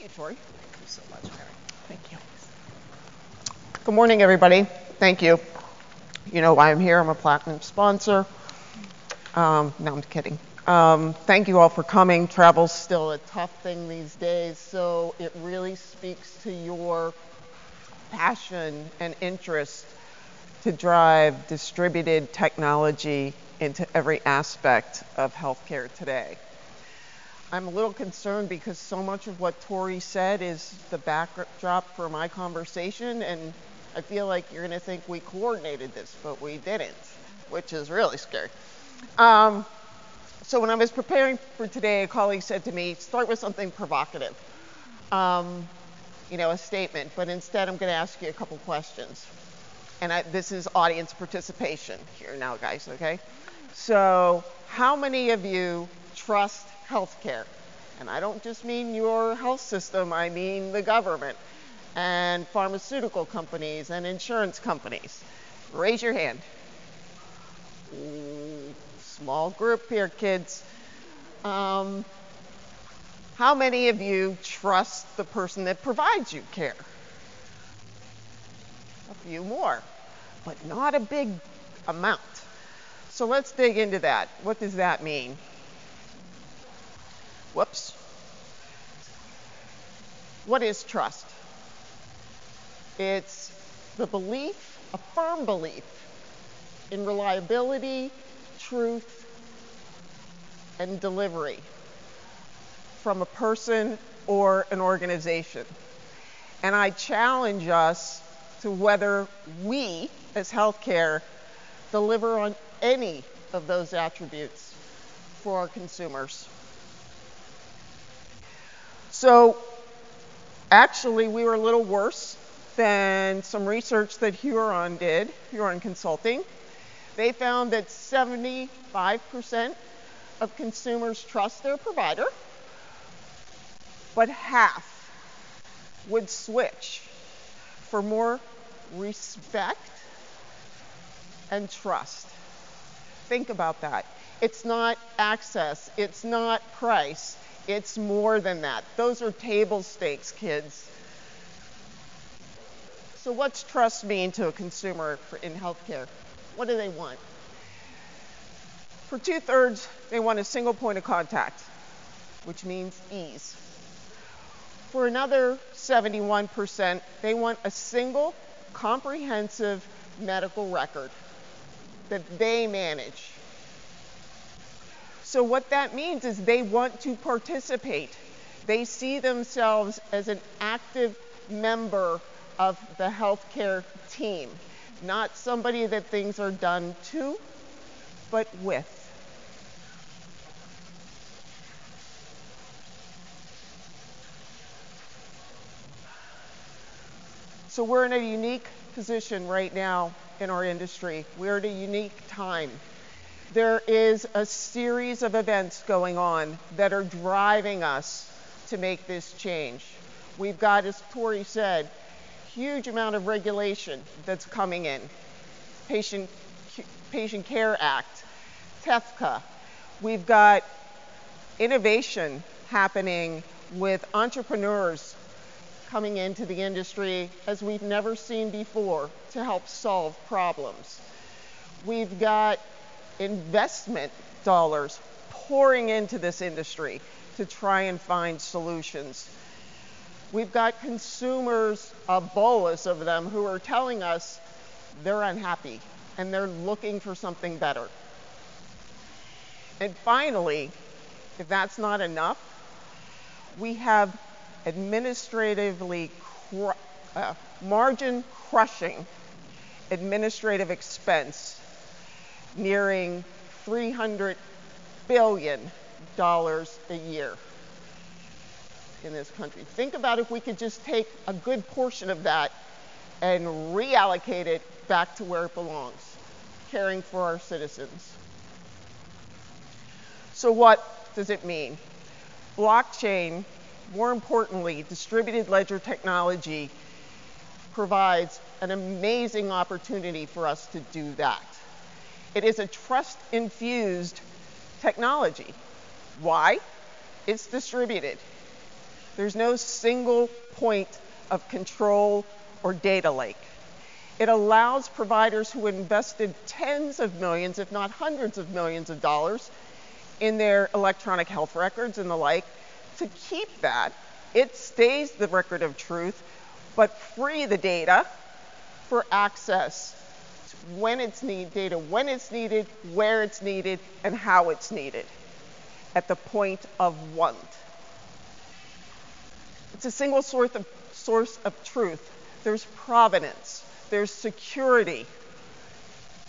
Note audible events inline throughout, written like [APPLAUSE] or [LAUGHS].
Thank you, Tori. Thank you so much, Mary. Thank you. Good morning, everybody. Thank you. You know why I'm here. I'm a platinum sponsor. Um, no, I'm kidding. Um, thank you all for coming. Travel's still a tough thing these days, so it really speaks to your passion and interest to drive distributed technology into every aspect of healthcare today. I'm a little concerned because so much of what Tori said is the backdrop for my conversation, and I feel like you're going to think we coordinated this, but we didn't, which is really scary. Um, so when I was preparing for today, a colleague said to me, start with something provocative, um, you know, a statement, but instead I'm going to ask you a couple questions. And I, this is audience participation here now, guys, okay? So, how many of you trust healthcare. And I don't just mean your health system, I mean the government and pharmaceutical companies and insurance companies. Raise your hand. small group here, kids. Um, how many of you trust the person that provides you care? A few more, but not a big amount. So let's dig into that. What does that mean? Whoops. What is trust? It's the belief, a firm belief, in reliability, truth, and delivery from a person or an organization. And I challenge us to whether we, as healthcare, deliver on any of those attributes for our consumers. So actually, we were a little worse than some research that Huron did, Huron Consulting. They found that 75% of consumers trust their provider, but half would switch for more respect and trust. Think about that. It's not access, it's not price, it's more than that. Those are table stakes, kids. So, what's trust mean to a consumer in healthcare? What do they want? For two thirds, they want a single point of contact, which means ease. For another 71%, they want a single comprehensive medical record that they manage so, what that means is they want to participate. They see themselves as an active member of the healthcare team, not somebody that things are done to, but with. So, we're in a unique position right now in our industry. We're at a unique time there is a series of events going on that are driving us to make this change. We've got, as Tori said, huge amount of regulation that's coming in. Patient, Patient Care Act, TEFCA. We've got innovation happening with entrepreneurs coming into the industry as we've never seen before to help solve problems. We've got investment dollars pouring into this industry to try and find solutions. We've got consumers, a bolus of them, who are telling us they're unhappy and they're looking for something better. And finally, if that's not enough, we have administratively uh, margin crushing administrative expense nearing $300 billion a year in this country. Think about if we could just take a good portion of that and reallocate it back to where it belongs, caring for our citizens. So, what does it mean? Blockchain, more importantly, distributed ledger technology, provides an amazing opportunity for us to do that. It is a trust infused technology. Why? It's distributed. There's no single point of control or data lake. It allows providers who invested tens of millions, if not hundreds of millions of dollars in their electronic health records and the like to keep that. It stays the record of truth, but free the data for access when it's needed, data when it's needed, where it's needed, and how it's needed at the point of want. It's a single source of, source of truth. There's provenance, there's security,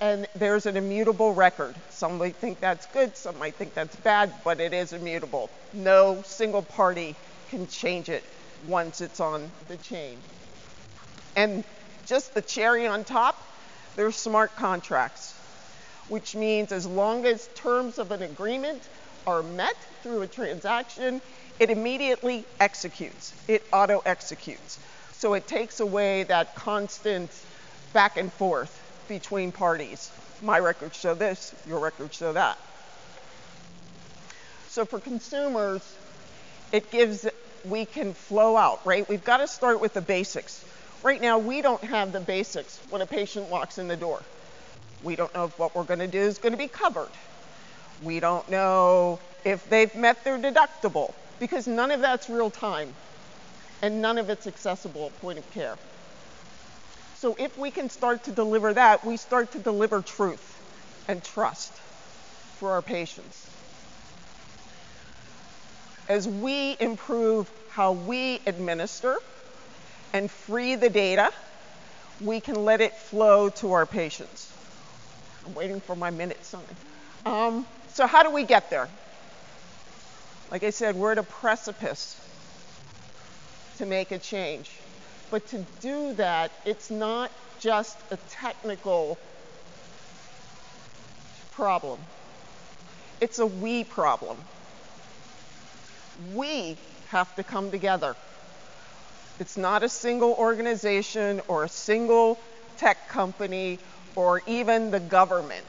and there's an immutable record. Some might think that's good, some might think that's bad, but it is immutable. No single party can change it once it's on the chain. And just the cherry on top, there's smart contracts, which means as long as terms of an agreement are met through a transaction, it immediately executes. It auto executes. So it takes away that constant back and forth between parties. My records show this, your records show that. So for consumers, it gives, we can flow out, right? We've got to start with the basics. Right now, we don't have the basics when a patient walks in the door. We don't know if what we're going to do is going to be covered. We don't know if they've met their deductible because none of that's real time and none of it's accessible at point of care. So if we can start to deliver that, we start to deliver truth and trust for our patients. As we improve how we administer and free the data, we can let it flow to our patients. I'm waiting for my minute sign. Um, so how do we get there? Like I said, we're at a precipice to make a change. But to do that, it's not just a technical problem. It's a we problem. We have to come together. It's not a single organization or a single tech company or even the government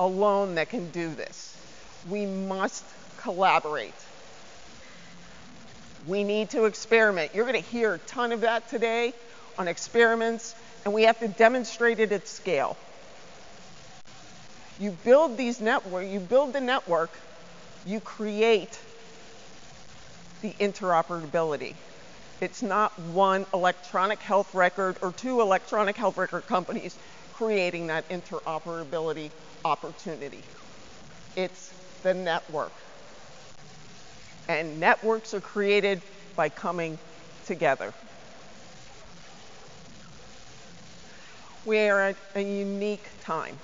alone that can do this. We must collaborate. We need to experiment. You're going to hear a ton of that today on experiments, and we have to demonstrate it at scale. You build these you build the network, you create the interoperability. It's not one electronic health record or two electronic health record companies creating that interoperability opportunity. It's the network. And networks are created by coming together. We are at a unique time.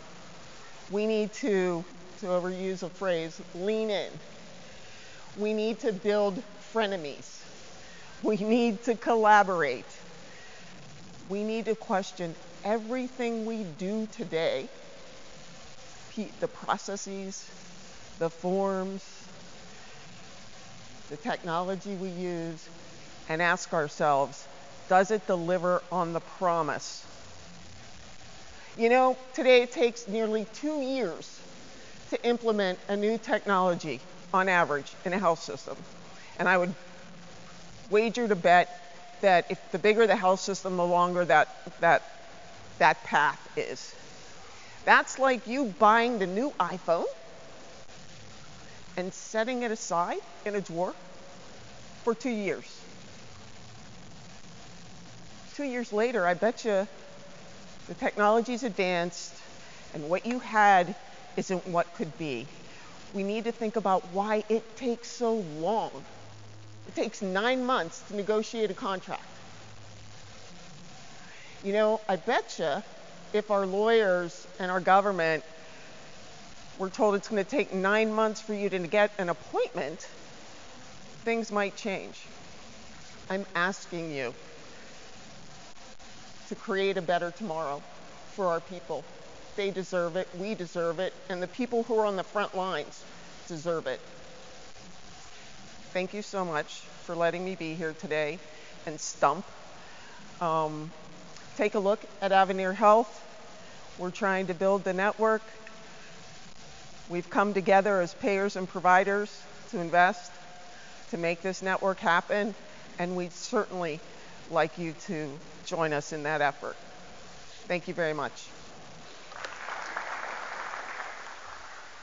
We need to, to overuse a phrase, lean in. We need to build frenemies. [LAUGHS] We need to collaborate. We need to question everything we do today the processes, the forms, the technology we use, and ask ourselves, does it deliver on the promise? You know, today it takes nearly two years to implement a new technology on average in a health system. And I would wager to bet that if the bigger the health system, the longer that, that, that path is. That's like you buying the new iPhone and setting it aside in a drawer for two years. Two years later, I bet you the technology's advanced and what you had isn't what could be. We need to think about why it takes so long. It takes nine months to negotiate a contract. You know, I bet you if our lawyers and our government were told it's going to take nine months for you to get an appointment, things might change. I'm asking you to create a better tomorrow for our people. They deserve it, we deserve it, and the people who are on the front lines deserve it. Thank you so much for letting me be here today and stump. Um, take a look at Avaneer Health. We're trying to build the network. We've come together as payers and providers to invest. to make this network happen, and we'd certainly like you to join us in that effort. Thank you very much.